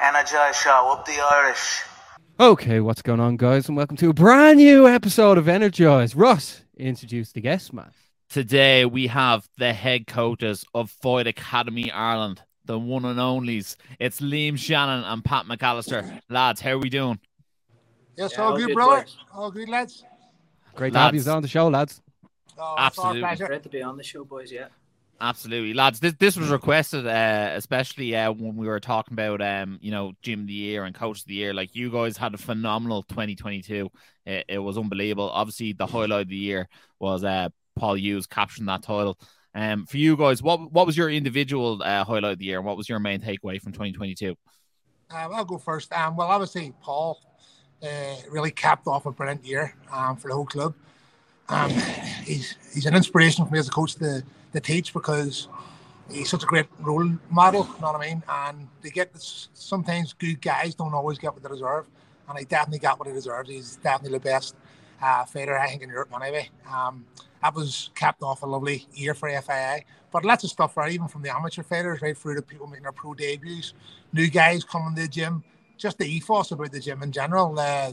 Energize Show, up the Irish. Okay, what's going on, guys, and welcome to a brand new episode of Energize. Ross, introduce the guest, man. Today we have the head coaches of Fight Academy Ireland, the one and onlys. It's Liam Shannon and Pat McAllister. Lads, how are we doing? Yes, Yeah, all, all good, good, brother. boys. All good, lads. Great to have Lads. you on the show, lads. Oh, it's our Absolutely. pleasure. Great to be on the show, boys. Yeah. Absolutely, lads. This this was requested, uh, especially uh, when we were talking about um, you know, Gym of the Year and Coach of the Year. Like you guys had a phenomenal 2022. It, it was unbelievable. Obviously, the highlight of the year was uh Paul Hughes capturing that title. Um, for you guys, what what was your individual uh, highlight of the year, and what was your main takeaway from 2022? Um, I'll go first. Um, well, obviously, Paul uh, really capped off a brilliant year um, for the whole club. Um, he's he's an inspiration for me as a coach to, to teach because he's such a great role model. You know what I mean? And they get this, sometimes good guys don't always get what they deserve, and he definitely got what he deserves. He's definitely the best uh, fighter I think in Europe anyway. Um, that was capped off a lovely year for FIA. But lots of stuff, right? Even from the amateur fighters, right through to people making their pro debuts, new guys coming to the gym, just the ethos about the gym in general. Uh,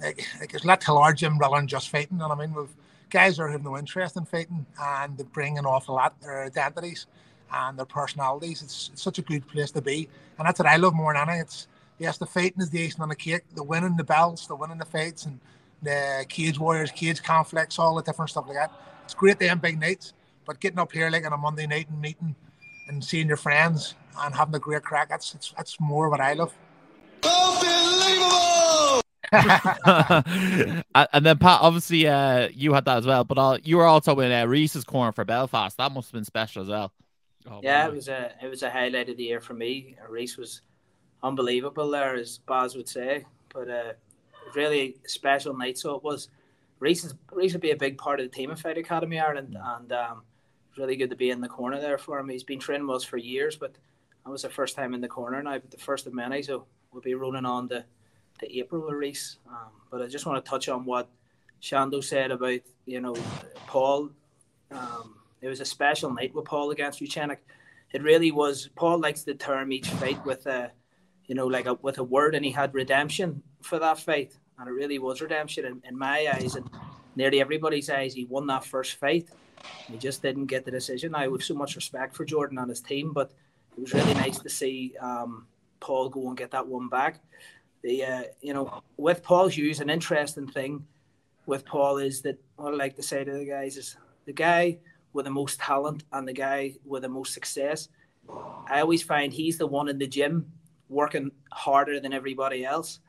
like, like a lot to our gym rather than just fighting. And I mean, with guys are have no interest in fighting and they bring an awful lot their identities and their personalities. It's, it's such a good place to be, and that's what I love more than anything. It's yes, the fighting is the icing on the cake, the winning the belts, the winning the fights, and the cage warriors, cage conflicts, all the different stuff like that. It's great to have big nights, but getting up here like on a Monday night and meeting and seeing your friends and having a great crack, that's it's, that's more what I love. and and then Pat, obviously, uh, you had that as well, but uh, you were also in uh, Reese's corner for Belfast. That must have been special as well. Oh, Yeah, wow. it was a it was a highlight of the year for me. Reese was unbelievable there, as Baz would say. But uh, really special night. So it was. Reese is Reese would be a big part of the team at Fight Academy Ireland, and um, it's really good to be in the corner there for him. He's been training with us for years, but that was the first time in the corner now, but the first of many. So we'll be rolling on to, to April Reese. Um, but I just want to touch on what Shando said about you know Paul. Um, it was a special night with Paul against Vucenic. It really was. Paul likes to term each fight with a, you know, like a with a word, and he had redemption for that fight, and it really was redemption in, in my eyes and nearly everybody's eyes. He won that first fight. He just didn't get the decision. I have so much respect for Jordan and his team, but it was really nice to see um, Paul go and get that one back. The uh, you know with Paul Hughes, an interesting thing with Paul is that what I like to say to the guys is the guy with the most talent and the guy with the most success. I always find he's the one in the gym working harder than everybody else.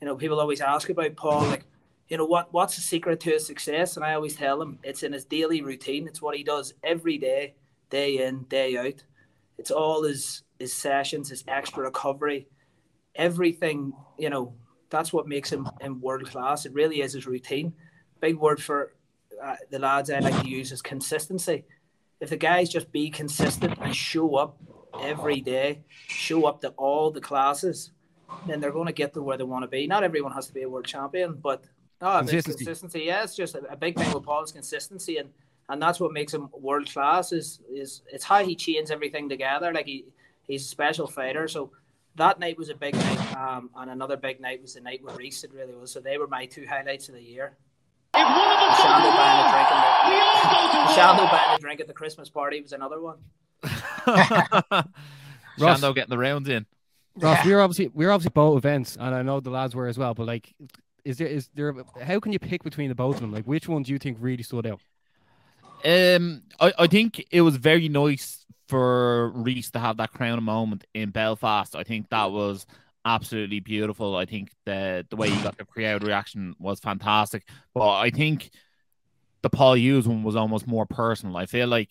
You know, people always ask about Paul, like, you know, what what's the secret to his success? And I always tell them it's in his daily routine. It's what he does every day, day in, day out. It's all his his sessions, his extra recovery, everything. You know, that's what makes him in world class. It really is his routine. Big word for uh, the lads I like to use is consistency. If the guys just be consistent and show up every day, show up to all the classes, then they're going to get to where they want to be. Not everyone has to be a world champion, but oh, consistency. Consistency. consistency. Yeah, it's just a, a big thing with Paul is consistency, and and that's what makes him world class. Is is it's how he chains everything together. Like he he's a special fighter. So that night was a big night, um, and another big night was the night with Reese. It really was. So they were my two highlights of the year. Shando buying a drink, and the, Shando buying a drink at the Christmas party was another one. Ross- Shando getting the rounds in. Ross, we were obviously we were obviously both events, and I know the lads were as well. But like, is there is there how can you pick between the both of them? Like, which one do you think really stood out? Um, I, I think it was very nice for Reese to have that crown moment in Belfast. I think that was absolutely beautiful. I think the the way he got the crowd reaction was fantastic. But I think the Paul Hughes one was almost more personal. I feel like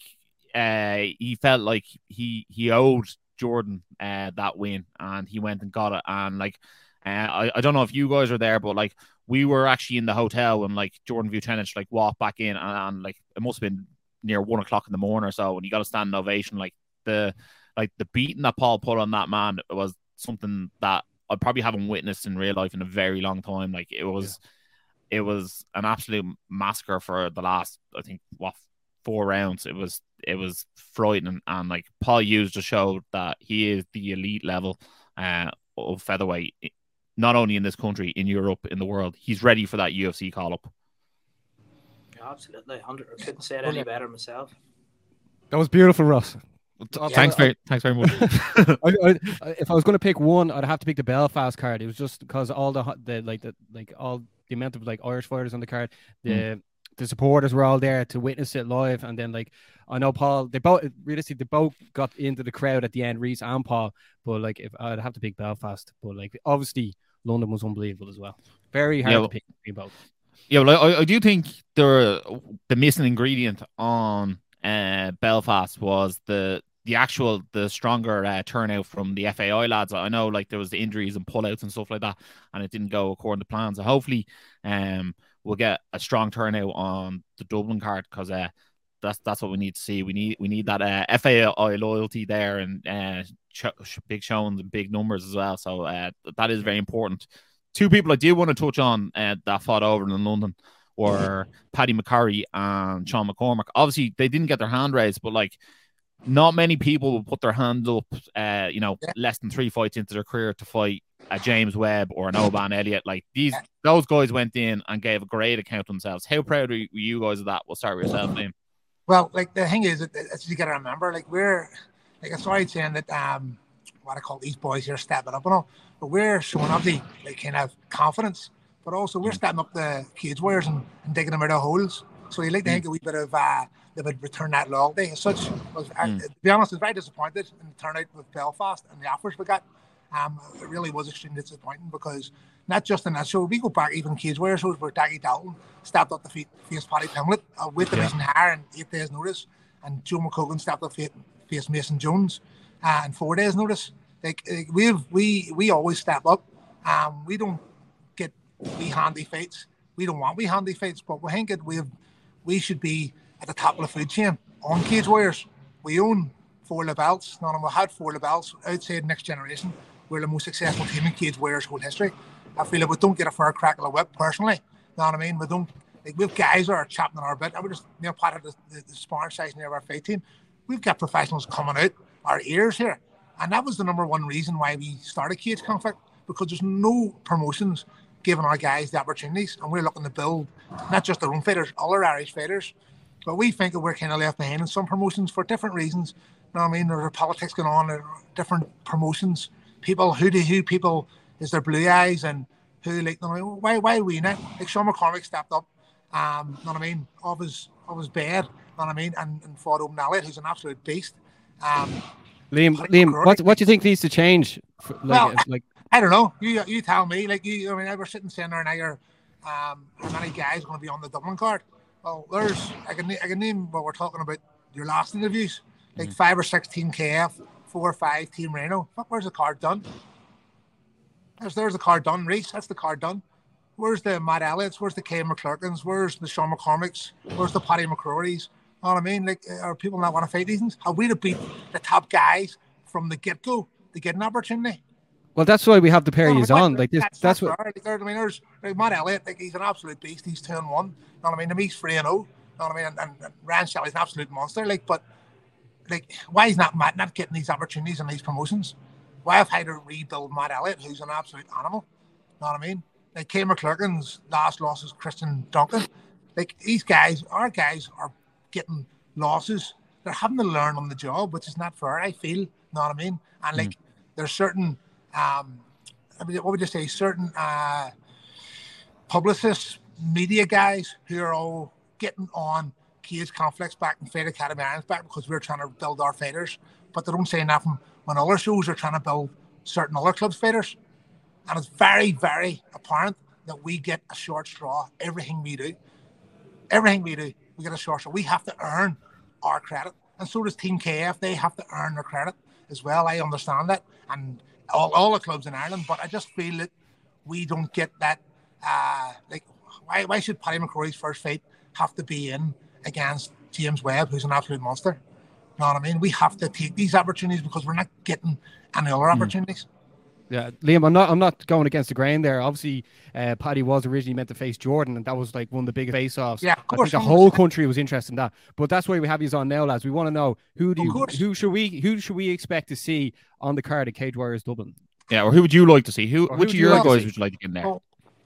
uh, he felt like he he owed Jordan uh, that win, and he went and got it. And like, uh, I I don't know if you guys are there, but like we were actually in the hotel when like Jordan Vucenic like walked back in, and, and like it must have been near one o'clock in the morning or so, and you got a standing ovation. Like the like the beating that Paul put on that man was something that I probably haven't witnessed in real life in a very long time. Like it was, it was an absolute massacre for the last I think what four rounds. It was it was frightening, and like Paul Hughes just showed that he is the elite level uh, of featherweight, not only in this country, in Europe, in the world. He's ready for that UFC call up. Yeah, absolutely, hundred. I couldn't say it any better myself. That was beautiful, Ross. Yeah, thanks very, thanks very much. I, I, if I was going to pick one, I'd have to pick the Belfast card. It was just because all the the like the like all the amount of like Irish fighters on the card, the mm. the supporters were all there to witness it live, and then like I know Paul, they both realistically they both got into the crowd at the end, Reese and Paul. But like if I'd have to pick Belfast, but like obviously London was unbelievable as well. Very hard yeah, to pick both. Yeah, well, I, I do think the the missing ingredient on uh, Belfast was the the actual the stronger uh, turnout from the FAI lads. I know like there was the injuries and pullouts and stuff like that, and it didn't go according to plan. So hopefully, um, we'll get a strong turnout on the Dublin card because uh, that's that's what we need to see. We need we need that uh, FAI loyalty there and uh, sh- big showings and big numbers as well. So uh, that is very important. Two people I do want to touch on uh, that fought over in London were Paddy McCrory and Sean McCormack. Obviously, they didn't get their hand raised, but like not many people will put their hand up, uh, you know, less than three fights into their career to fight a James Webb or an Oban Elliott. Like these, those guys went in and gave a great account of themselves. How proud are you guys of that? We'll start with yourself, Liam. Well, like the thing is, that you got to remember, like we're, like I'm sorry saying that, um, what I call these boys here stepping up and all, but we're showing up the like kind of confidence, but also we're mm. stepping up the cage warriors and, and digging them out of holes. So you like to mm. think a wee bit of uh, they would return that loyalty. As such, was, mm. to be honest, I was very disappointed in the turnout with Belfast and the offers we got. Um, it really was extremely disappointing because not just in that show, we go back even Cage Warrior shows where Daggy Dalton stepped up to feet, face Paddy Pimblett uh, with the yeah. higher in eight days' notice, and Joe McColgan stepped up to face Mason Jones in four days' notice. Like, like we've we we always step up. Um, we don't get we handy fights. We don't want we handy fights, but we think it we we should be at the top of the food chain on Cage Warriors. We own four labels. None of them had four labels outside next generation. We're the most successful team in Cage Warriors' whole history. I feel like we don't get a fair crack of the whip personally. You know what I mean? We don't like we've guys that are chopping on our bit. I would just you know part of the, the, the sparring session of our fight team. We've got professionals coming out our ears here. And that was the number one reason why we started Cage Conflict, because there's no promotions giving our guys the opportunities. And we're looking to build not just our own fighters, other Irish fighters. But we think that we're kind of left behind in some promotions for different reasons. You know what I mean? There's politics going on, there different promotions. People who do who people is their blue eyes and who like know, why why are we in it? Like Sean McCormack stepped up, um, know what I mean, of his of his bed, you know what I mean, and, and fought Elliott, who's an absolute beast. Um, Liam, Liam, what what do you think needs to change? For, like, well, like I don't know. You you tell me. Like you, I mean, I was sitting saying there now, you're, um, how many guys going to be on the Dublin card? Well, there's I can I can name what we're talking about. Your last interviews, like mm. five or six team KF, four or five team Rhino. Where's the card done? There's there's the card done, Reese. That's the card done. Where's the Matt Elliott's? Where's the K McClurkins? Where's the Sean McCormack's? Where's the Paddy McCrory's? You know what I mean? Like, uh, are people not want to fight these things? Have we to beat the top guys from the get go to get an opportunity? Well, that's why we have the pair no, on. Like this, that's, that's what. Like, I mean, there's like Matt Elliott. Like he's an absolute beast. He's two and one. You know what I mean? he's three and zero. Oh, you know what I mean? And, and, and Ryan Shelley's an absolute monster. Like, but like, why is not Matt not getting these opportunities and these promotions? Why have had to rebuild Matt Elliott, who's an absolute animal? You know what I mean? Like Kay McClurkin's last loss is Christian Duncan. Like these guys, our guys are getting losses. They're having to learn on the job, which is not fair. I feel. You know what I mean? And like, mm. there's certain um, I mean, what would you say, certain uh, publicists, media guys who are all getting on Cage conflicts back and Fight Academy Ireland's back because we're trying to build our fighters, but they don't say nothing when other shows are trying to build certain other clubs fighters. And it's very, very apparent that we get a short straw. Everything we do, everything we do, we get a short straw. We have to earn our credit. And so does Team KF. They have to earn their credit as well. I understand that. And all, all the clubs in Ireland, but I just feel that we don't get that. Uh, like, why, why should Paddy McCrory's first fight have to be in against James Webb, who's an absolute monster? You know what I mean? We have to take these opportunities because we're not getting any other hmm. opportunities. Yeah, Liam, I'm not. I'm not going against the grain there. Obviously, uh, Paddy was originally meant to face Jordan, and that was like one of the biggest face-offs. Yeah, of I think course, the whole country was interested in that. But that's why we have you on now, lads. We want to know who do you, who should we who should we expect to see on the card at Cage Warriors Dublin? Yeah, or who would you like to see? Who Or which do of you your guys see? would you like to get in there? Well,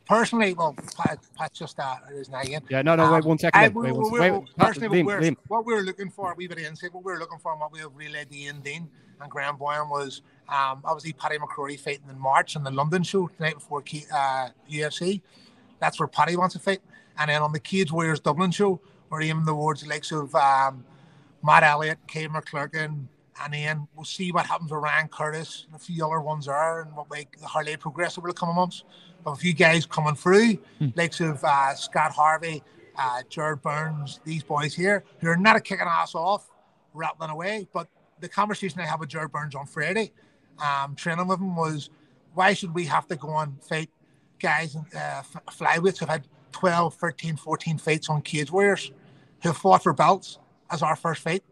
personally, well, Pat, Pat just uh, is not again. Yeah, no, no, wait Um, one second. I- then. we- Wait, one we- sec- we- wait, Pat, personally, Liam, what, we're, Liam. what we were looking for, we bit of insight, what we were looking for and what we have relayed to Ian Dean and Graham Boylan was um, obviously Paddy McCrory fighting in March in the London show tonight before uh, UFC. That's where Paddy wants to fight. And then on the Cage Warriors Dublin show, we're aiming towards the likes of um, Matt Elliott, Kay McClurkin, and then we'll see what happens with Ryan Curtis and a few other ones are and what way how they progress over the coming months. But a few guys coming through, likes of uh, Scott Harvey, uh, Jared Burns, these boys here, who are not kicking ass off, rattling away. But the conversation I have with Jared Burns on Friday, um, training with him was, why should we have to go and fight guys in uh, flyweights who've had 12, 13, 14 fights on Cage Warriors, who fought for belts as our first fight?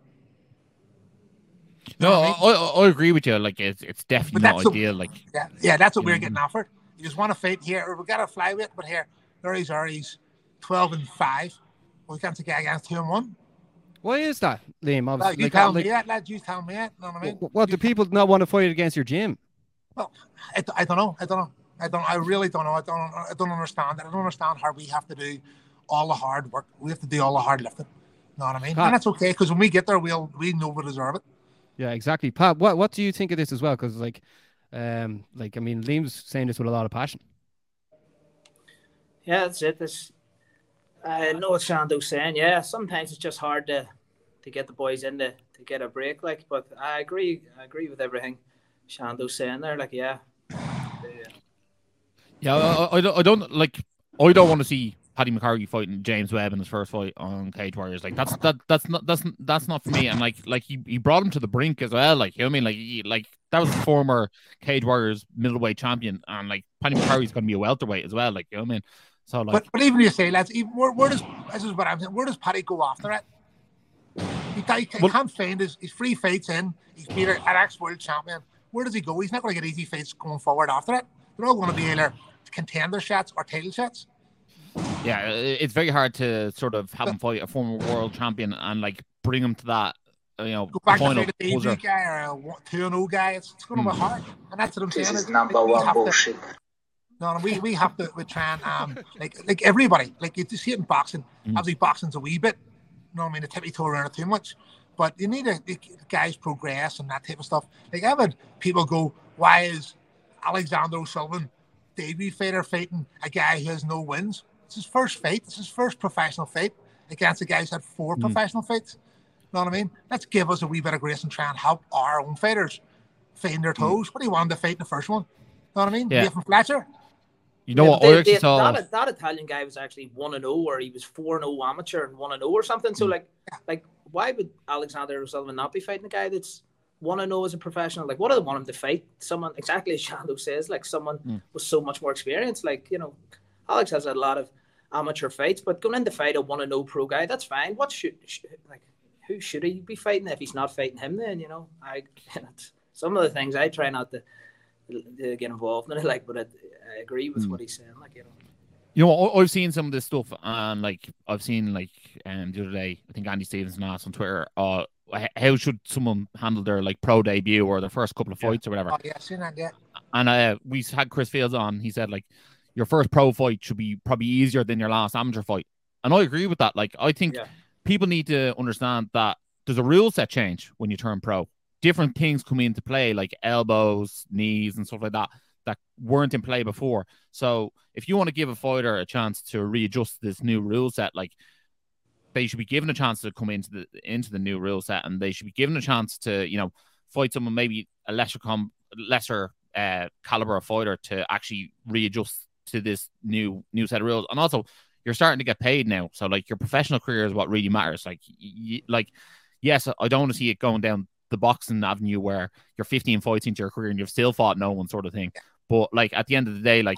No, I, I I, agree with you. Like it's it's definitely not ideal. Like Yeah, yeah, that's what we're getting offered. You just want to fight here, or we got a flyweight, but here, there he's are, 12 and 5. We can't take against 2 and 1. Why is that, Liam? Well, Obviously, you like, tell like, me that, lads, you tell me that. You know what I mean? what do people not want to fight against your gym? Well, I, I don't know. I don't know. I don't. I really don't know. I don't. I don't understand. I don't understand how we have to do all the hard work. We have to do all the hard lifting. You know what I mean? Pat. And that's okay because when we get there, we'll we know we deserve it. Yeah, exactly. Pat, what what do you think of this as well? Because like, um, like I mean, Liam's saying this with a lot of passion. Yeah, that's it. This, I know what Shando's saying. Yeah, sometimes it's just hard to to get the boys in to, to get a break. Like, but I agree. I agree with everything Shando's saying there. Like, yeah, yeah, I, I, don't, I don't like. I don't want to see Paddy McCarthy fighting James Webb in his first fight on Cage Warriors. Like that's that that's not that's that's not for me. And like like he, he brought him to the brink as well. Like you know what I mean? Like he, like that was a former Cage Warriors middleweight champion, and like Paddy McCarthy's going to be a welterweight as well. Like you know what I mean? So like but but even you say, lads, even, where, where does this is what I'm saying? Where does Paddy go after it? He, ca- he, Well- can't find his, his free fights in. He's beat an ex world champion. Where does he go? He's not going to get easy fights going forward after it. They're all going to be either contender shots or title shots. Yeah, it's very hard to sort of have him fight a former world champion and like bring him to that, you know, Go back final. to fight a guy or a one- 2 0 guy. It's, it's going to be hmm. hard. And that's what I'm saying. This is is, number one have to- bullshit. No, no, we, we have to we try and um like like everybody like you see it in boxing. Mm. Obviously, boxing's a wee bit. You know what I mean? The tippy toe around it too much, but you need to the guys progress and that type of stuff. Like I've had people go, "Why is Alexander O'Sullivan debut fighter fighting a guy who has no wins? It's his first fight. It's his first professional fight against a guy who's had four Mm. professional fights. You know what I mean? Let's give us a wee bit of grace and try and help our own fighters find their toes. What do you want to fight in the first one? You know what I mean? Mm. Yeah. Nathan Fletcher. You know Yeah, what? the- I actually the- saw. that, that Italian guy was actually one and zero, or he was four and zero amateur and one and zero or something. So like, like why would Alexander O'Sullivan not be fighting a guy that's one and zero as a professional? Like, what do they want him to fight? Someone exactly as Shando says, like someone Mm. with so much more experience. Like you know, Alex has a lot of amateur fights, but going in to fight a one and zero pro guy, that's fine. What should, should like who should he be fighting if he's not fighting him? Then you know, I some of the things I try not to get involved in it. Like, but I, I agree with Mm. what he's saying. Like you know. You know, I- I've seen some of this stuff, and like I've seen like um the other day, I think Andy Stevenson asked on Twitter, uh, how should someone handle their like pro debut or their first couple of fights or whatever? Oh yeah, seen that yeah. And uh, we had Chris Fields on. He said like your first pro fight should be probably easier than your last amateur fight, and I agree with that. Like I think Yeah. people need to understand that there's a rule set change when you turn pro. Different things come into play, like elbows, knees, and stuff like that, that weren't in play before. So if you want to give a fighter a chance to readjust this new rule set, like they should be given a chance to come into the into the new rule set, and they should be given a chance to you know fight someone maybe a lesser com lesser uh, caliber of fighter to actually readjust to this new new set of rules. And also, you're starting to get paid now, so like your professional career is what really matters. Like, y- like yes, I don't want to see it going down the boxing avenue where you're 15 fights into your career and you've still fought no one sort of thing. But like at the end of the day, like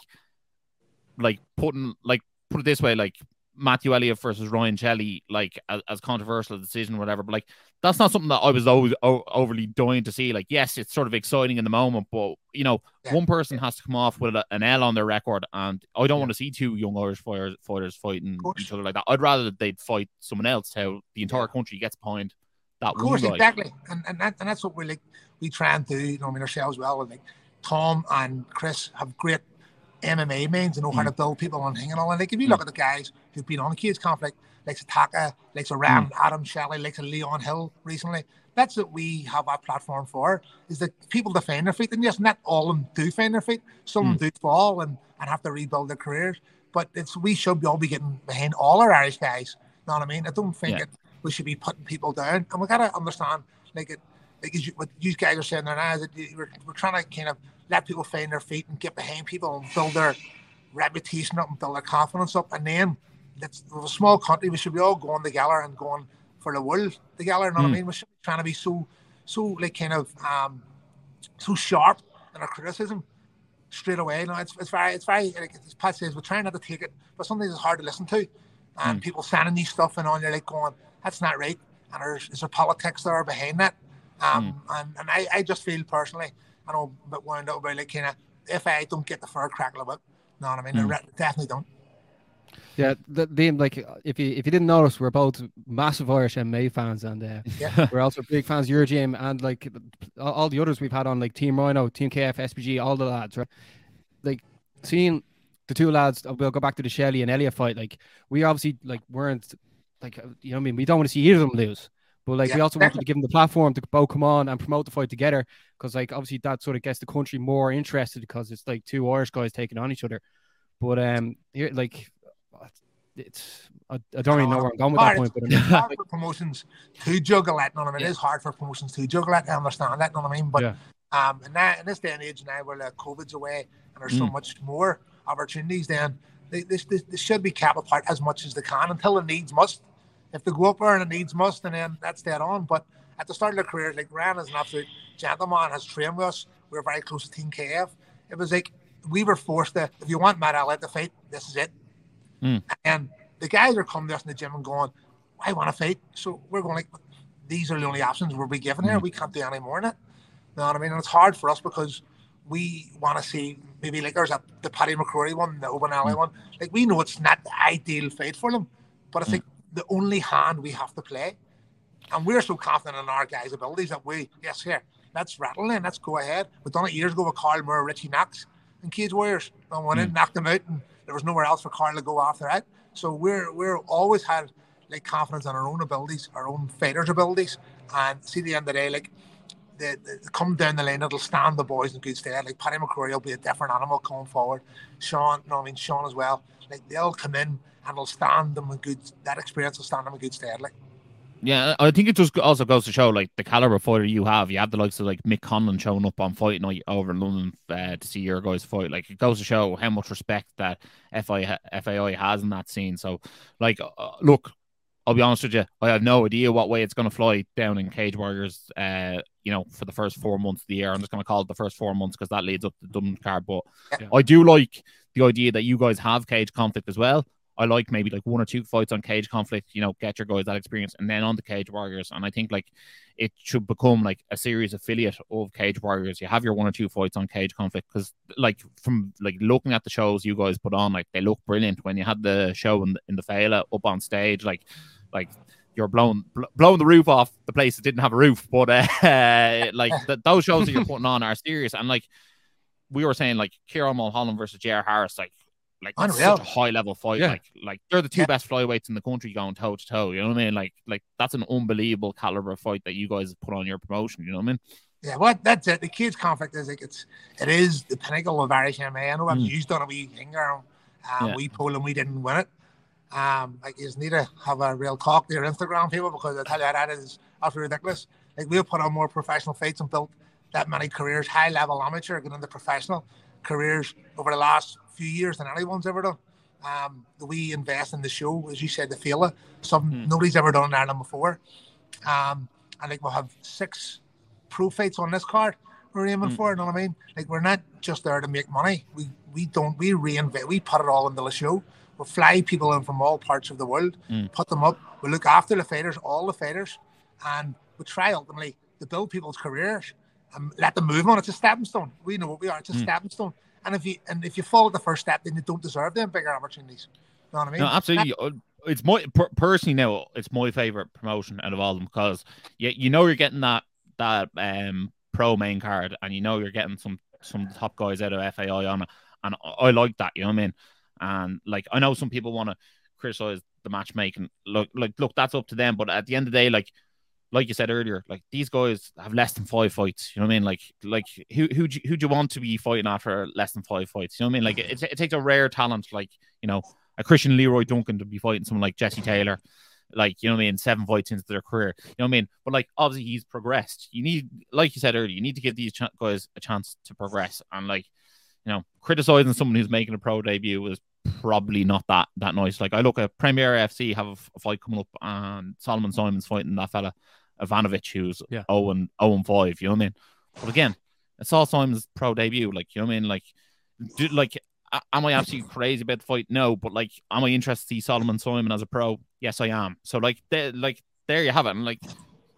like putting like put it this way, like Matthew Elliott versus Ryan Shelley, like as, as controversial a decision or whatever, but like that's not something that I was always o- overly dying to see. Like, yes, it's sort of exciting in the moment, but you know, Yeah. one person has to come off with a, an L on their record, and I don't Yeah. want to see two young Irish fighters, fighters fighting each other like that. I'd rather that they'd fight someone else. How the entire country gets behind that Of course, exactly, and and, that, and that's what we like. We try and do. You know, I mean, ourselves well. And like Tom and Chris have great MMA minds and know how mm. to build people on hanging all. And like if you mm. look at the guys who've been on cage conflict, like Sataka, like a Ram, mm. Adam Shelley, like a Leon Hill recently. That's what we have our platform for. Is that people defend their feet, and yes, not all of them do find their feet. Some of them do fall and, and have to rebuild their careers. But it's we should be all be getting behind all our Irish guys. You know what I mean? I don't think Yeah. it we should be putting people down. And we gotta understand, like it, like you, what you guys are saying there now, is that we're, we're trying to kind of let people find their feet and get behind people and build their reputation up and build their confidence up. And then it's a small country. We should be all going together and going for the world together. You know what I mean? We should be trying to be so, so like kind of um, so sharp in our criticism straight away. No, it's, it's very, it's very, like as Pat says, we're trying not to take it, but sometimes it's hard to listen to. And people sending these stuff and on, you're like going, that's not right. And there's, is there politics there behind that? Um, And, and I, I just feel personally, I know, but wound up about like kind of, if I don't get the fur crackle of it, know what I mean? I re- definitely don't. Yeah, the, the like if you if you didn't notice, we're both massive Irish MMA fans, and uh, Yeah. we're also big fans of your gym and like all, all the others we've had on, like Team Rhino, Team KF, SPG, all the lads, right? Like seeing the two lads, we'll go back to the Shelley and Elliot fight. Like we obviously like weren't like uh, you know what I mean. We don't want to see either of them lose, but like we Yeah, also wanted to give them the platform to both come on and promote the fight together because like obviously that sort of gets the country more interested because it's like two Irish guys taking on each other. But um, here like it's I, I don't really know where I'm going with that point, but I It's hard for promotions to juggle that. No, I mean, it is hard for promotions to juggle that. I understand that. No, I mean, but Yeah. um, in, that, in this day and age now, where like, COVID's away and there's so much more opportunities, then they, this, this, this should be kept apart as much as they can until the needs must. If they go up there and the needs must, and then that's dead on. But at the start of their careers, like Ryan is an absolute gentleman, has trained with us. We are very close to Team KF. It was like we were forced to, if you want Matt Elliott to fight, this is it. Mm. And the guys are coming to us in the gym and going, I want to fight. So we're going like, these are the only options we'll be given here. Mm. We can't do any more in it. You know what I mean? And it's hard for us because we want to see maybe like there's a, the Paddy McCrory one, the Oban Elliott mm. one. Like we know it's not the ideal fight for them, but it's like the only hand we have to play. And we're so confident in our guys' abilities that we, yes, here, let's rattle in, let's go ahead. We've done it years ago with Carl Moore, Richie Knox, and Cage Warriors. And went in, hmm. knocked them out, and there was nowhere else for Carl to go after that. So we're we're always had like confidence in our own abilities, our own fighters' abilities, and see the end of the day, like the, the come down the lane, it'll stand the boys in good stead. Like Paddy McCrory will be a different animal going forward. Sean, no, I mean Sean as well. Like they'll come in and it'll stand them in good. That experience will stand them a good stead. Like Yeah, I think it just also goes to show like the caliber of fighter you have. You have the likes of like Mick Conlan showing up on fight night over in London uh, to see your guys fight. Like it goes to show how much respect that FI FAI has in that scene. So, like, uh, look, I'll be honest with you, I have no idea what way it's going to fly down in Cage Warriors. Uh, you know, for the first four months of the year, I'm just going to call it the first four months because that leads up to the Dublin card. But Yeah. I do like the idea that you guys have cage conflict as well. I like maybe like one or two fights on cage conflict, you know, get your guys that experience and then on the cage warriors. And I think like it should become like a series affiliate of cage warriors. You have your one or two fights on cage conflict because like from like looking at the shows you guys put on, like they look brilliant. When you had the show in the, in the Fela up on stage, like like you're blowing bl- blowing the roof off the place that didn't have a roof. But uh, like th- those shows that you're putting on are serious. And like we were saying, like Kieran Mulholland versus J.R. Harris, like like that's Unreal. such a high level fight. Yeah. Like like they're the two Yeah. best flyweights in the country going toe to toe. You know what I mean? Like like that's an unbelievable caliber fight that you guys put on your promotion. You know what I mean? Yeah, well, that's it. The kids' conflict is like it's it is the pinnacle of Irish MMA. I know I've Mm. used on a wee finger, um, Yeah. we pulled and we didn't win it. Um, like you just need to have a real talk to your Instagram people because I tell you that is absolutely ridiculous. Like we'll put on more professional fights and built that many careers, high level amateur, getting into professional careers over the last few years than anyone's ever done. Um, we invest in the show, as you said, the Fela, something Mm. nobody's ever done in Ireland before. Um, and like we'll have six pro fights on this card we're aiming Mm. for. You know what I mean? Like we're not just there to make money. We we don't we reinvest. We put it all into the show. we fly people in from all parts of the world, Mm. put them up. We look after the fighters, all the fighters, and we try ultimately to build people's careers and let them move on. It's a stepping stone. We know what we are. It's a Mm. stepping stone. And if you and if you follow the first step, then you don't deserve them bigger opportunities. You know what I mean? No, absolutely. Uh, It's my per- personally now. It's my favorite promotion out of all of them because you you know you're getting that that um pro main card, and you know you're getting some some top guys out of FAI on it, and I, I like that. You know what I mean? And like I know some people want to criticize the matchmaking. Look, like look, that's up to them. But at the end of the day, like like you said earlier, like these guys have less than five fights. You know what I mean? Like like who who who do you want to be fighting after less than five fights? You know what I mean? Like it, it takes a rare talent, like you know a Christian Leroy Duncan to be fighting someone like Jesse Taylor, like you know what I mean, seven fights into their career. You know what I mean? But like obviously he's progressed. You need, like you said earlier, you need to give these ch- guys a chance to progress. And like you know, criticizing someone who's making a pro debut is probably not that that nice. Like I look at Premier FC have a, fight coming up, and Solomon Simon's fighting that fella Ivanovic, who's Yeah. 0 and 0 and 5. You know what I mean? But again, it's all Simon's pro debut. Like you know what I mean? Like, do, like, am I absolutely crazy about the fight? No, but like, am I interested to see Solomon Simon as a pro? Yes, I am. So like, there, like there you have it. And like,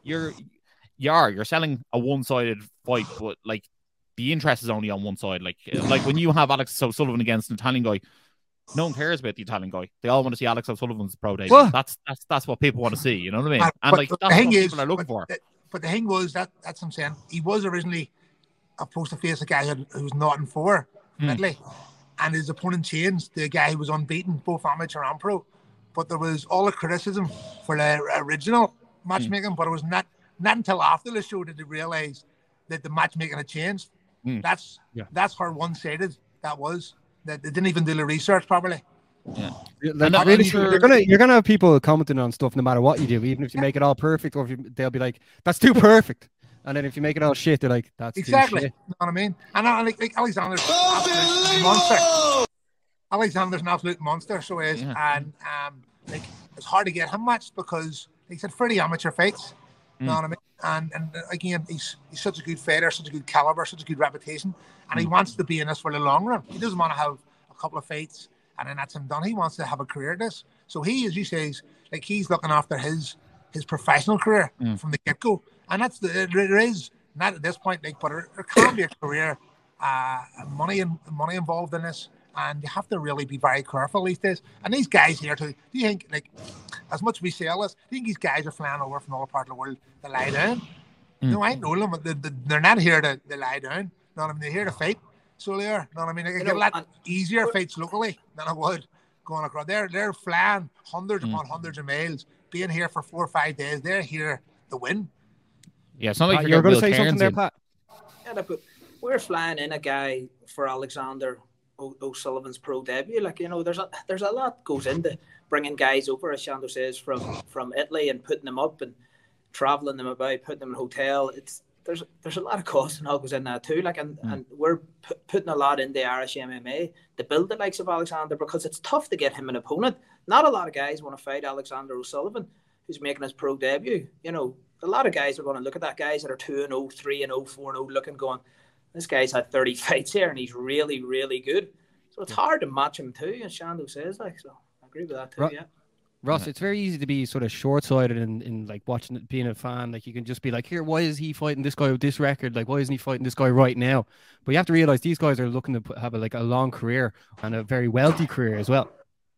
you're you are you're selling a one-sided fight, but like the interest is only on one side. Like like when you have Alex O'Sullivan against an Italian guy, no one cares about the Italian guy. They all want to see Alex O'Sullivan's pro debut. Well- That's that's that's what people want to see. You know what I mean? And but like the that's thing what is, people are looking but for. the- But the thing was that that's what I'm saying. He was originally supposed to face a guy who, who was not in four from Hmm. Italy, and his opponent changed The guy who was unbeaten, both amateur and pro. But there was all the criticism for the original matchmaking, but it was not not until after the show did they realise that the matchmaking had changed. Hmm. That's Yeah. that's how one-sided that was. That they didn't even do the research properly. Yeah, Like, I'm really, sure- you're gonna you're gonna have people commenting on stuff no matter what you do, even if you make it all perfect, or if you, they'll be like, "That's too perfect," and then if you make it all shit, they're like, "That's Exactly. Too You know what I mean? And I, like, like Alexander's an absolute monster. Alexander's an absolute monster, so is. Yeah. And um, like it's hard to get him matched because like, he's had pretty amateur fights. You know Mm. what I mean? And and uh, again, he's he's such a good fighter, such a good caliber, such a good reputation, and he Mm. wants to be in this for the long run. He doesn't want to have a couple of fights and then that's him done. He wants to have a career at this. So he, as you say, is like he's looking after his his professional career Mm. from the get go, and that's the there is not at this point, like, but there, there can be a career, uh, money and money involved in this, and you have to really be very careful these days. And these guys here too, do you think like as much as we sell all this, do you think these guys are flying over from all parts of the world to lie down? Mm. No, I know them. but they- they- They're not here to, to lie down. You know what I mean? They're here to fight. So they are. You know what I mean? They get a lot and- easier fights locally than it would going across. They're they're flying hundreds Mm. upon hundreds of miles, being here for four or five days. They're here to win. Yeah, it's not like Pat, you're you were going going to to say something there, Pat. Yeah, look, but we're flying in a guy for Alexander o- O'Sullivan's pro debut. Like you know, there's a there's a lot goes into bringing guys over, as Shando says, from from Italy and putting them up and traveling them about, putting them in hotel. It's there's there's a lot of cost and all goes in that too. Like and Mm. and we're pu- putting a lot into Irish MMA to build the likes of Alexander because it's tough to get him an opponent. Not a lot of guys want to fight Alexander O'Sullivan, who's making his pro debut. You know, a lot of guys are going to look at that guys that are 2 and 0, 3 and 0, 4 and 0 looking going, this guy's had 30 fights here and he's really, really good. So it's hard to match him too, as Shando says. Like, so I agree with that too, Right. yeah. Ross, it's very easy to be sort of short-sighted in, in like watching it, being a fan. Like you can just be like, "Here, why is he fighting this guy with this record? Like, why isn't he fighting this guy right now?" But you have to realize these guys are looking to put, have a, like a long career and a very wealthy career as well.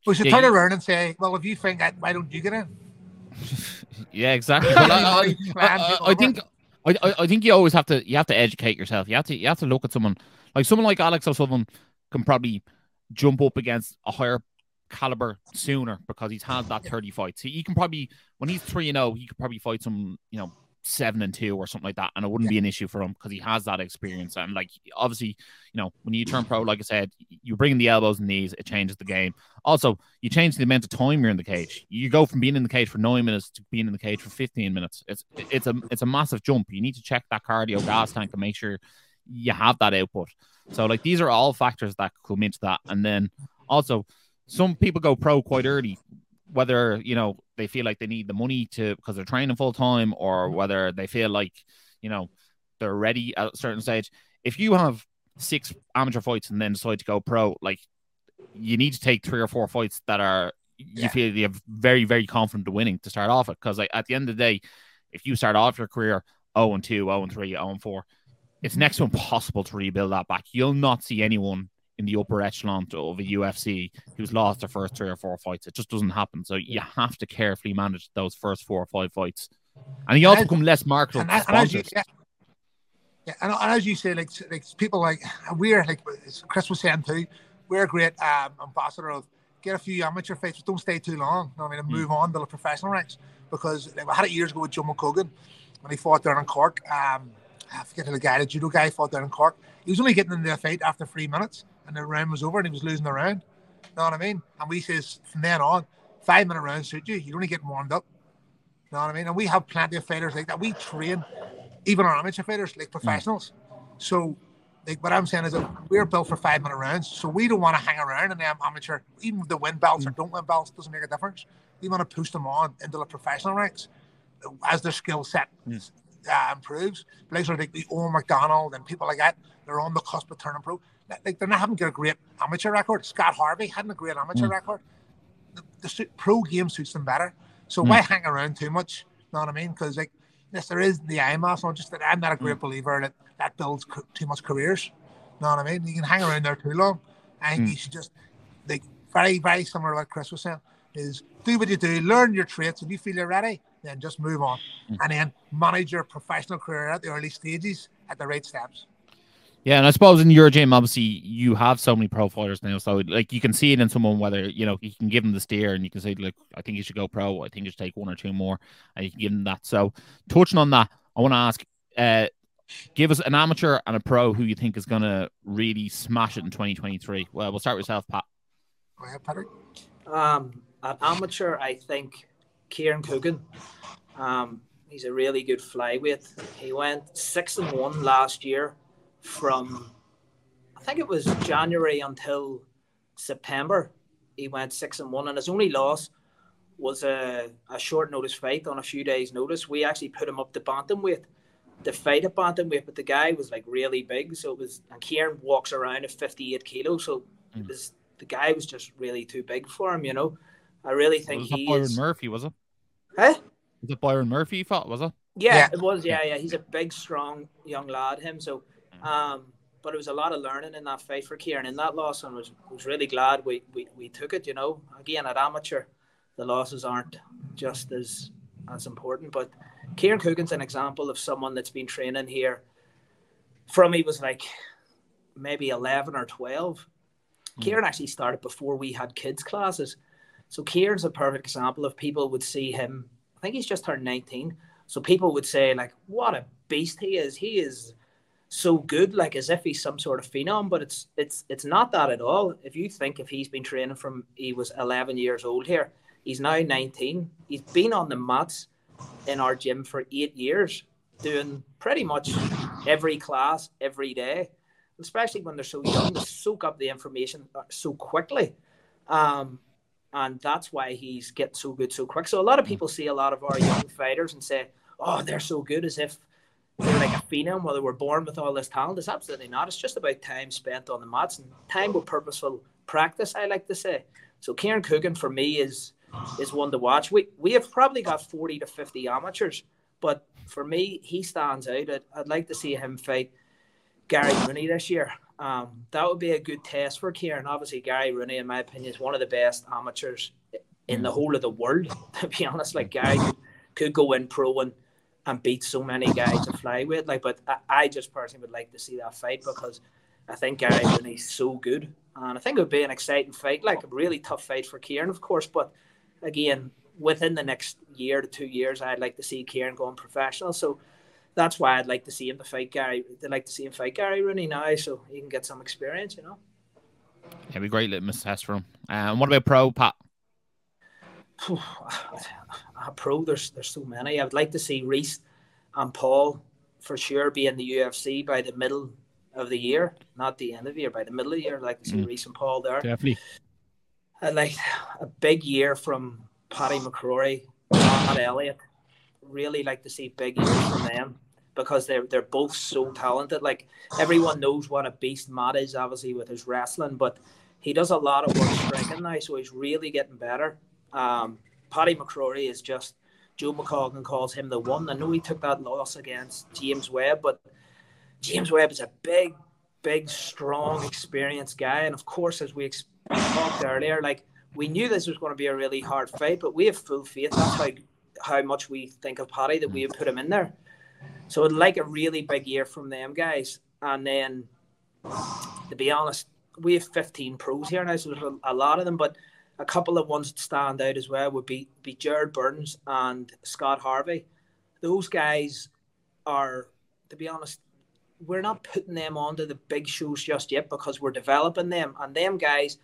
We should Yeah, turn around and say, well, if you think that, why don't you get in? Yeah, exactly. I, I, I, I think I, I I think you always have to you have to educate yourself. You have to you have to look at someone like someone like Alex O'Sullivan can probably jump up against a higher caliber sooner because he's had that 30 fights. He, he can probably when he's 3 and 0, he could probably fight some, you know, 7 and 2 or something like that and it wouldn't be an issue for him because he has that experience and like obviously, you know, when you turn pro like I said, you bring in the elbows and knees, it changes the game. Also, you change the amount of time you're in the cage. You go from being in the cage for 9 minutes to being in the cage for 15 minutes. It's it's a it's a massive jump. You need to check that cardio gas tank and make sure you have that output. So like these are all factors that come into that. And then also some people go pro quite early, whether you know they feel like they need the money to because they're training full time, or mm-hmm. whether they feel like you know they're ready at a certain stage. If you have six amateur fights and then decide to go pro, like you need to take three or four fights that are you Yeah. feel you're very, very confident of winning to start off with. Because like at the end of the day, if you start off your career 0 and 2, 0 and 3, 0 and 4, it's next to impossible to rebuild that back. You'll not see anyone in the upper echelon of a UFC who's lost their first three or four fights. It just doesn't happen. So you have to carefully manage those first four or five fights. And you also become less marketable. and, and as you, yeah, yeah, and, and as you say, like like people like we're like as Chris was saying too, we're a great um, ambassador of get a few amateur fights, but don't stay too long. You know what I mean, and move on to the professional ranks because like, I had it years ago with Joe McColgan when he fought down in Cork. Um, I forget who the guy, the judo guy, fought down in Cork. He was only getting into a fight after three minutes, and the round was over, and he was losing the round. You know what I mean? And we says from then on, five minute rounds suit you. You're only getting warmed up. You know what I mean? And we have plenty of fighters like that. We train even our amateur fighters like mm. professionals. So, like what I'm saying is that we're built for five minute rounds. So we don't want to hang around in them amateur, even if they win belts or mm. don't win belts, doesn't make a difference. We want to push them on into the professional ranks as their skill set mm. uh, improves. Of like the Owen McDonald and people like that, they're on the cusp of turning pro. Like they're not having got a great amateur record. Scott Harvey hadn't a great amateur hmm. record. The, the pro game suits them better. So hmm. why hang around too much? You Know what I mean? Because like yes, there is the mass. I'm just that I'm not a great hmm. believer that that builds co- too much careers. You Know what I mean? You can hang around there too long. I think you should just like very very similar to what Chris was saying is do what you do, learn your traits. If you feel you're ready, then just move on, and then manage your professional career at the early stages at the right steps. Yeah, and I suppose in your gym, obviously, you have so many pro fighters now. So, like, you can see it in someone whether you know you can give them the steer, and you can say, "Look, I think you should go pro. I think you should take one or two more," and you can give them that. So, touching on that, I want to ask, uh, give us an amateur and a pro who you think is going to really smash it in 2023. Well, we'll start with yourself, Pat. Go ahead, Patrick. Um, an amateur, I think Kieran Coogan. Um, he's a really good flyweight. He went six and one last year from, I think it was January until September. He went six and one, and his only loss was a, a short notice fight on a few days' notice. We actually put him up to bantamweight to fight at bantamweight, but the guy was like really big, so it was. And Kieran walks around at fifty eight kilos, so it hmm. was the guy was just really too big for him. You know, I really think Was that he Byron is. Murphy? Was it? Huh? Was it Byron Murphy? You thought was it? Yeah, Yeah. it was. Yeah, yeah. He's a big, strong young lad. Him. So, um, but it was a lot of learning in that fight for Kieran. In that loss, and was was really glad we, we we took it. You know, again at amateur, the losses aren't just as as important. But Kieran Coogan's an example of someone that's been training here from he was like maybe eleven or twelve. Kieran actually started before we had kids classes. So Kieran's a perfect example of people would see him. I think he's just turned 19. So people would say, like, what a beast he is. He is so good, like as if he's some sort of phenom, but it's it's it's not that at all. If you think if he's been training from he was 11 years old here, he's now 19. He's been on the mats in our gym for eight years, doing pretty much every class every day, especially when they're so young, they soak up the information uh, so quickly. Um, and that's why he's getting so good so quick. So a lot of people see a lot of our young fighters and say, "Oh, they're so good," as if they're like a phenom, well, they were born with all this talent. It's absolutely not. It's just about time spent on the mats and time with purposeful practice. I like to say. So Kieran Coogan for me is is one to watch. We we have probably got forty to fifty amateurs, but for me, he stands out. I'd, I'd like to see him fight Gary Rooney this year. Um, that would be a good test for Kieran. Obviously, Gary Rooney, in my opinion, is one of the best amateurs in the whole of the world. To be honest, like Gary could, could go in pro and, and beat so many guys at flyweight. Like, but I, I just personally would like to see that fight because I think Gary Rooney's so good, and I think it would be an exciting fight, like a really tough fight for Kieran, of course. But again, within the next year to two years, I'd like to see Kieran going professional. So that's why I'd like to see him to fight Gary. I'd like to see him fight Gary Rooney now, so he can get some experience. You know. It'd be great litmus test for him. Um, what about pro, Pat? a pro, there's there's so many. I would like to see Reese and Paul for sure be in the UFC by the middle of the year, not the end of the year, by the middle of the year. I'd like to see Mm. Reese and Paul there. Definitely. I'd like a big year from Paddy McCrory, Matt Elliott. Really like to see big years from them because they're they're both so talented. Like everyone knows what a beast Matt is, obviously with his wrestling, but he does a lot of work striking now, so he's really getting better. Um, Paddy McCrory is just Joe McColgan calls him the one. I know he took that loss against James Webb, but James Webb is a big, big, strong, experienced guy, and of course, as we ex- talked earlier, like we knew this was going to be a really hard fight, but we have full faith. That's how how much we think of Paddy that we have put him in there. So I'd like a really big year from them guys, and then to be honest, we have 15 pros here now, so there's a, a lot of them, but a couple of ones that stand out as well would be be Jared Burns and Scott Harvey. Those guys are, to be honest, we're not putting them onto the big shows just yet because we're developing them. And them guys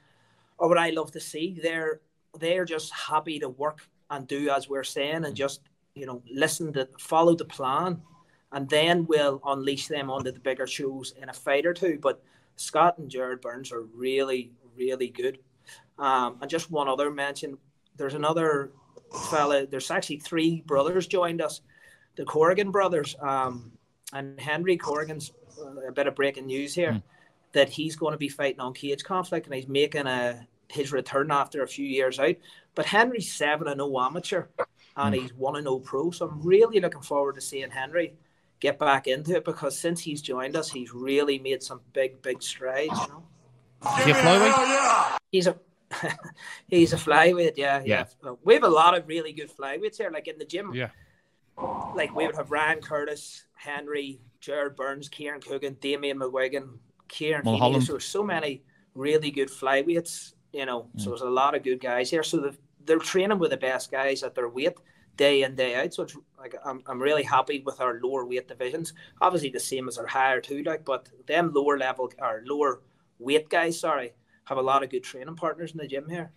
are what I love to see. They're they're just happy to work and do as we're saying and mm. just you know listen to follow the plan, and then we'll unleash them onto the bigger shows in a fight or two. But Scott and Jared Burns are really really good. Um, and just one other mention: there's another fella. There's actually three brothers joined us, the Corrigan brothers. Um, and Henry Corrigan's uh, a bit of breaking news here mm. that he's going to be fighting on cage conflict and he's making a his return after a few years out. But Henry's seven and 0 amateur and mm. he's one and 0 pro. So I'm really looking forward to seeing Henry get back into it because since he's joined us, he's really made some big, big strides. You know, is he a flyweight? He's a he's a flyweight. Yeah, yeah, yeah. We have a lot of really good flyweights here. Like in the gym. Yeah. Like we would have Ryan Curtis, Henry, Jared Burns, Kieran Coogan, Damien McGuigan, Kieran Heaney. So there's so many really good flyweights, you know. Mm. So there's a lot of good guys here. So they're training with the best guys at their weight day in day out. So it's like I'm, I'm really happy with our lower weight divisions. Obviously the same as our higher too, like but them lower level or lower weight guys, sorry, have a lot of good training partners in the gym here.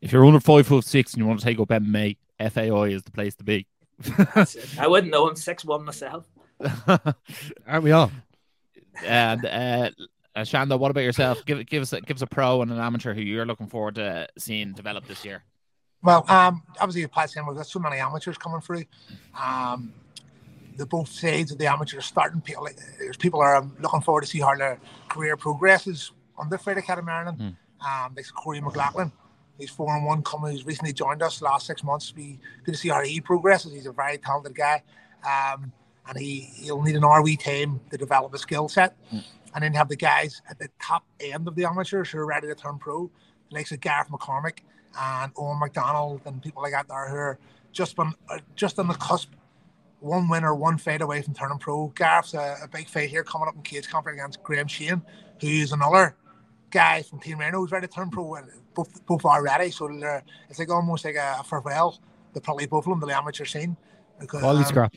If you're under five foot six and you want to take up MMA, FAI is the place to be. I wouldn't know. I'm six one myself. Aren't we all? And uh, uh, Shanda, what about yourself? Give give us a, give us a pro and an amateur who you're looking forward to seeing develop this year. Well, um, obviously, Pat saying we've got so many amateurs coming through. Um, the both sides of the amateurs starting. People, there's people are um, looking forward to see how their career progresses on the Fight Academy Ireland. Mm. Um, like Corey McLaughlin, he's four and one coming. He's recently joined us last six months. We good to see how he progresses. He's a very talented guy. Um, and he he'll need an RV team to develop a skill set, mm. and then have the guys at the top end of the amateurs who are ready to turn pro, like Gareth McCormick and Owen McDonald and people like that there who are just been uh, just on the cusp, one winner, one fight away from turning pro. Gareth's a, a big fight here coming up in cage conflict against Graham Shane, who's another guy from Team Rhino who's ready to turn pro. Both both are ready, so it's like almost like a, farewell. They're probably both of them the amateur scene. Because, Quality um, scrap.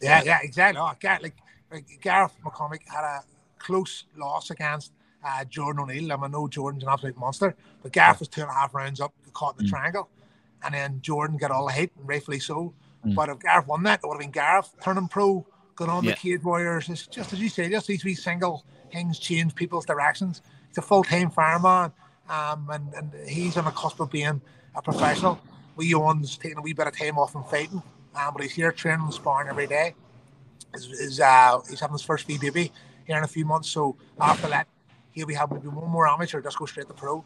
Yeah, yeah, exactly. Oh, God, like, like Gareth McCormick had a close loss against uh, Jordan O'Neill. I, mean, I know Jordan's an absolute monster, but Gareth was two and a half rounds up, caught in the mm. triangle, and then Jordan got all the hate, and rightfully so. Mm. But if Gareth won that, it would have been Gareth turning pro, going on yeah. the Cage Warriors. It's just as you say, just these wee single things change people's directions. He's a full time fireman, um, and, and he's on the cusp of being a professional. We one's taking a wee bit of time off from fighting um, but he's here training and sparring every day. He's, he's, uh, he's having his first VBB here in a few months. So after that, he'll be having maybe one more amateur, just go straight to pro.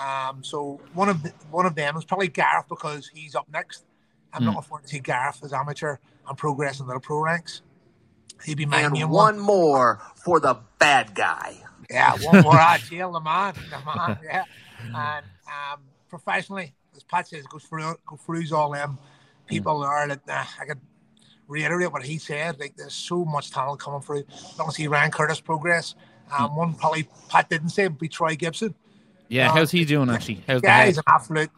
Um, so one of the, one of them is probably Gareth because he's up next. I'm mm. looking forward to see Gareth as amateur and progress in the pro ranks. He'd be my and one, one more for the bad guy. Yeah, one more. I jail the man, the man. Yeah, and um, professionally, as Pat says, go through go through all them people are that uh, I could reiterate what he said. Like there's so much talent coming through. Don't see Ryan Curtis progress. Um, one probably Pat didn't say would be Troy Gibson. Yeah, um, how's he doing actually? How's yeah, he's an absolute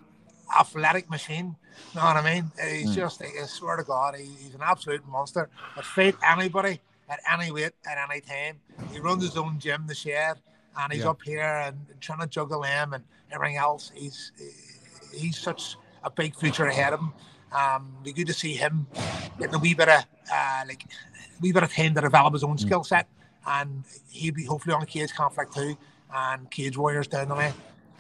athletic machine. You know what I mean? He's mm. just, I swear to God, he, he's an absolute monster. But fight anybody at any weight at any time. He runs his own gym, the shed, and he's yeah. up here and trying to juggle him and everything else. He's he's such a big future ahead of him. Um, be good to see him getting a wee bit of uh, like a wee bit of time to develop his own mm. skill set, and he'll be hopefully on a cage conflict too, and cage warriors down the way.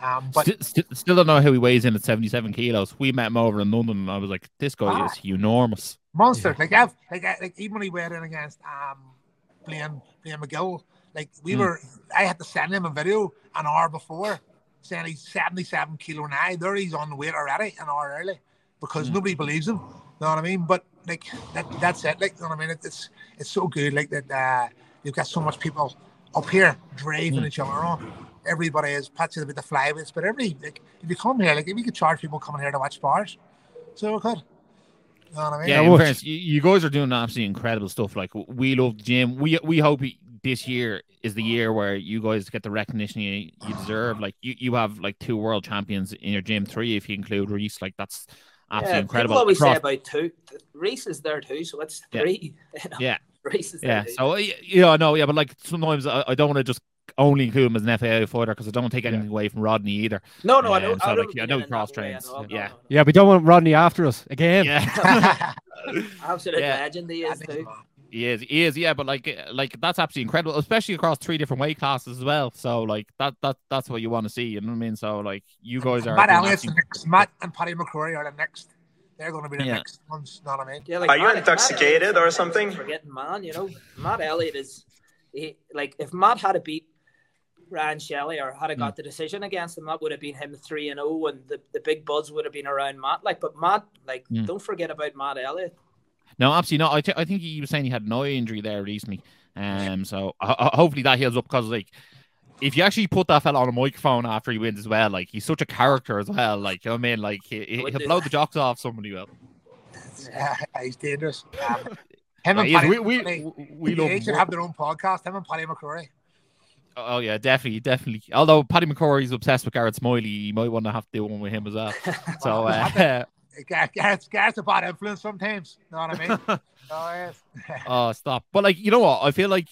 Um, but still, still, still, don't know how he weighs in at 77 kilos. We met him over in London, and I was like, "This guy ah, is enormous, monster." Yeah. Like, I've, like, like even when he weighed in against um, playing playing McGill, like we mm. were, I had to send him a video an hour before saying he's 77 kilo now. There he's on the weight already an hour early because Mm. nobody believes him. You know what I mean? But like that, that's it. Like you know what I mean? It, it's it's so good. Like that. Uh, you've got so much people up here driving Mm. each other on. Everybody is patching about the flyweights, but every like if you come here, like if we could charge people coming here to watch bars, so we could. You know what I mean? Yeah, in fairness, you, you guys are doing absolutely incredible stuff. Like we love the gym. We we hope this year is the year where you guys get the recognition you, you deserve. Like you, you have like two world champions in your gym, three if you include Reese. Like that's absolutely yeah, incredible. People always say about two. Reese is there too, so it's three. you know. Yeah. Reese is there yeah. too. So y- yeah, no, yeah, but like sometimes I, I don't want to just only include him as an FAI fighter because I don't take anything away from Rodney either. no, no, I know. Um, so, I like, don't yeah, I know he cross that way trains. at. No, Yeah. no, no. Yeah, we don't want Rodney after us again. Yeah. Absolute Yeah. legend he is too. He is, he is, yeah, but like, uh, like that's absolutely incredible, especially across three different weight classes as well. So like that, that, that's what you want to see. You know what I mean? So like, you guys are. Matt Elliott's the next. Matt and Paddy McCrory are the next. They're going to be the Yeah. next ones. You know what I mean? Yeah, like Are you Matt- Matt intoxicated Elliott's or something? Forgetting man, you know, Matt Elliott is he, like if Matt had to beat Ryan Shelley or had I got the decision against him, that would have been him three and zero, and the, the big buzz would have been around Matt. Like, but Matt, like, Mm. don't forget about Matt Elliott. No, absolutely not. I, th- I think he was saying he had an eye injury there recently. Um, so ho- ho- hopefully that heals up because like, if you actually put that fella on a microphone after he wins as well, like he's such a character as well. Like you know what I mean, like he, he, he'll blow that. the jocks off somebody. Will. Yeah, he's dangerous. Um, him Yeah, and he is. Paddy, we we we love they should have their own podcast. Him and Paddy McCrory. Oh yeah, definitely, definitely. Although Paddy McCrory's obsessed with Garrett Smiley, you might want to have to do one with him as well. So uh, Gar- Garrett's, Garrett's a bad influence sometimes. You know what I mean? oh, yes. oh stop. But like you know what, I feel like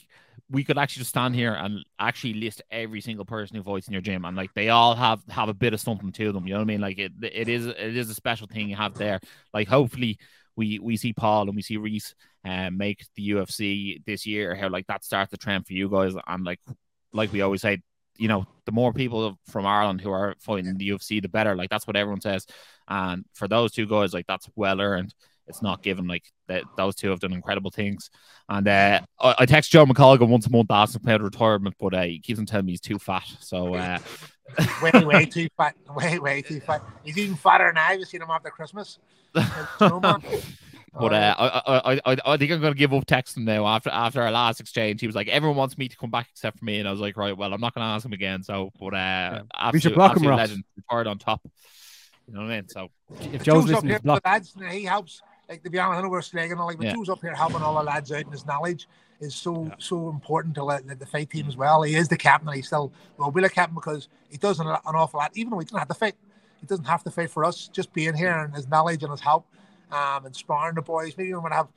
we could actually just stand here and actually list every single person who fights in your gym, and like they all have have a bit of something to them. You know what I mean? Like it it is it is a special thing you have there. Like hopefully we we see Paul and we see Reese um, make the UFC this year. How like that starts the trend for you guys, and like like we always say, you know, the more people from Ireland who are fighting the UFC, the better. Like that's what everyone says. And for those two guys, like that's well earned. It's not given. Like that, those two have done incredible things. And uh, I, I text Joe McColgan once a month asking about retirement, but uh, he keeps on telling me he's too fat. So uh, way, way too fat. Way, way too fat. He's even fatter now. You've seen him after Christmas. Snowman. But uh, I, I, I, I think I'm going to give up texting now after after our last exchange. He was like, everyone wants me to come back except for me, and I was like, right, well, I'm not going to ask him again. So, but uh, We should absolute, block him, absolute Ross. legend, retired on top. You know what I mean? So If Joe's Joe's up here he's the lads, and he helps. Like to be honest, I know we're slagging, all, like, but Yeah. Joe's up here helping all the lads out, and his knowledge is so so important to let, the fight team as well. He is the captain, and he's still will be the captain because he does an, an awful lot. Even though he doesn't have to fight, he doesn't have to fight for us. Just being here and his knowledge and his help, um, and sparring the boys. Maybe we're gonna have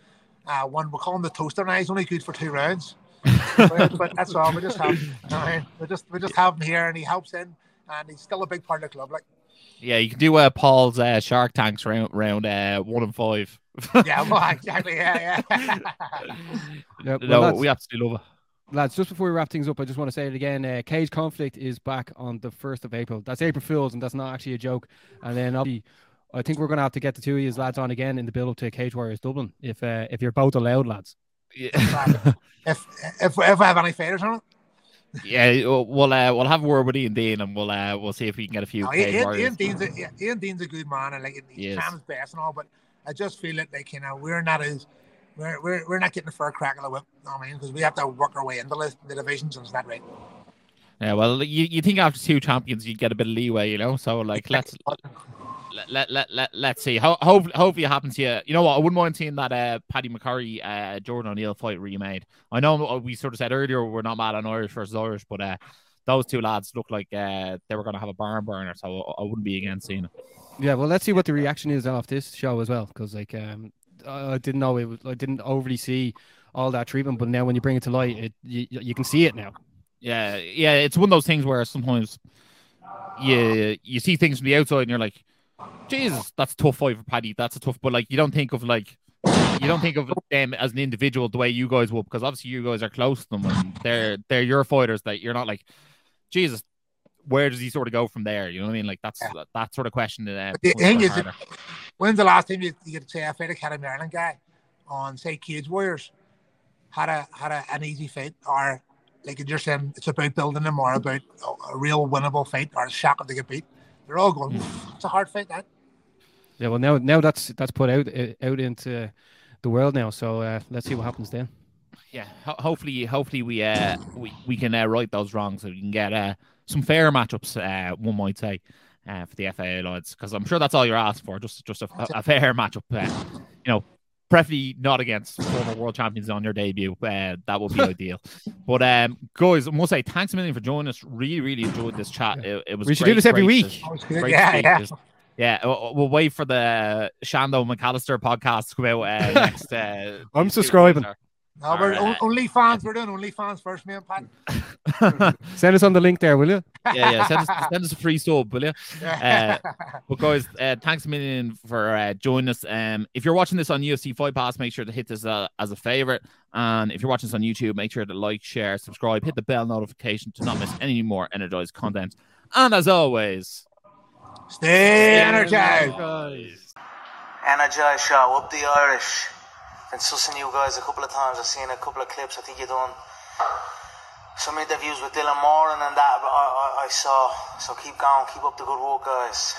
uh, one. We call him the toaster now. He's only good for two rounds, but, but that's all. We just have, I mean, we just we just have him here, and he helps in, and he's still a big part of the club. Like. yeah, you can do uh, Paul's uh, Shark Tanks round round uh, one and five. Yeah, well, exactly. Yeah, yeah. Yeah, well, no, we absolutely love it. lads, just before we wrap things up, I just want to say it again. Uh, Cage Conflict is back on the 1st of April. That's April Fool's, and that's not actually a joke. And then obviously, I think we're going to have to get the two of you lads on again in the build up to Cage Warriors Dublin if uh, if you're both allowed, lads. Yeah, if if if I have any fighters on it, yeah, we'll uh, we'll have a word with Ian Dean, and we'll uh, we'll see if we can get a few. no, Ian, Ian Dean's a, yeah, Ian Dean's a good man and like He he's is. his best and all, but I just feel it like you know we're not as we're we're, we're not getting the fair crack of the whip. You know what I mean, because we have to work our way into the, the divisions and it's not right. Yeah, well, you, you think after two champions you get a bit of leeway, you know? So like, let's let let let, let let's see. Ho- hope, hopefully it happens here. you. You know what? I wouldn't mind seeing that uh, Paddy McCrory, uh, Jordan O'Neill fight remade. I know we sort of said earlier we're not mad on Irish versus Irish, but uh, those two lads look like uh, they were going to have a barn burner, so I, I wouldn't be against seeing it. Yeah, well, let's see what the reaction is off this show as well, because like um, I I didn't know it. Was, I didn't overly see all that treatment, but now when you bring it to light, it you, you can see it now. Yeah, yeah, it's one of those things where sometimes you you see things from the outside and you're like, Jesus, that's a tough fight for Paddy. That's a tough, but like you don't think of like you don't think of them as an individual the way you guys would because obviously you guys are close to them and they're they're your fighters that you're not like, Jesus, where does he sort of go from there? You know what I mean? Like that's Yeah. that sort of question. That, uh, the thing is, when's the last time you, you could say I fought a Academy Ireland guy on say Cage Warriors had a had a, an easy fight or like you're saying, it's about building them or about a real winnable fight or a shock if they get beat. They're all going. It's a hard fight. That. Yeah, well now now that's that's put out uh, out into the world now. So uh, let's see what happens then. Yeah, ho- hopefully, hopefully we uh we we can uh, right those wrongs so we can get uh some fair matchups. Uh, one might say. Uh, for the FAA lads, because I'm sure that's all you're asking for, just just a, a, a fair matchup. Uh, you know, preferably not against former world champions on your debut. Uh, that would be ideal. But um, guys, I must say thanks a million for joining us. Really, really enjoyed this chat. It, it was. We should great, do this every week. to- That was good. great Yeah, yeah. speak. Yeah, we'll we'll wait for the Shando McAllister podcast to come out uh, next. Uh, I'm subscribing. guys No, we're Alright. only fans. We're doing only fans first, me and Pat. Send us on the link there, will you? yeah, yeah. Send us, send us a free sub, will you? Uh, But guys, uh, thanks a million for uh, joining us. Um, if you're watching this on UFC Fight Pass, make sure to hit this uh, as a favorite. And if you're watching this on YouTube, make sure to like, share, subscribe, hit the bell notification to not miss any more energized content. And as always, Stay energized. Energize show, up the Irish. Been sussing you guys a couple of times. I've seen a couple of clips. I think you done some interviews with Dylan Moran and that I, I, I saw. So keep going, keep up the good work, guys.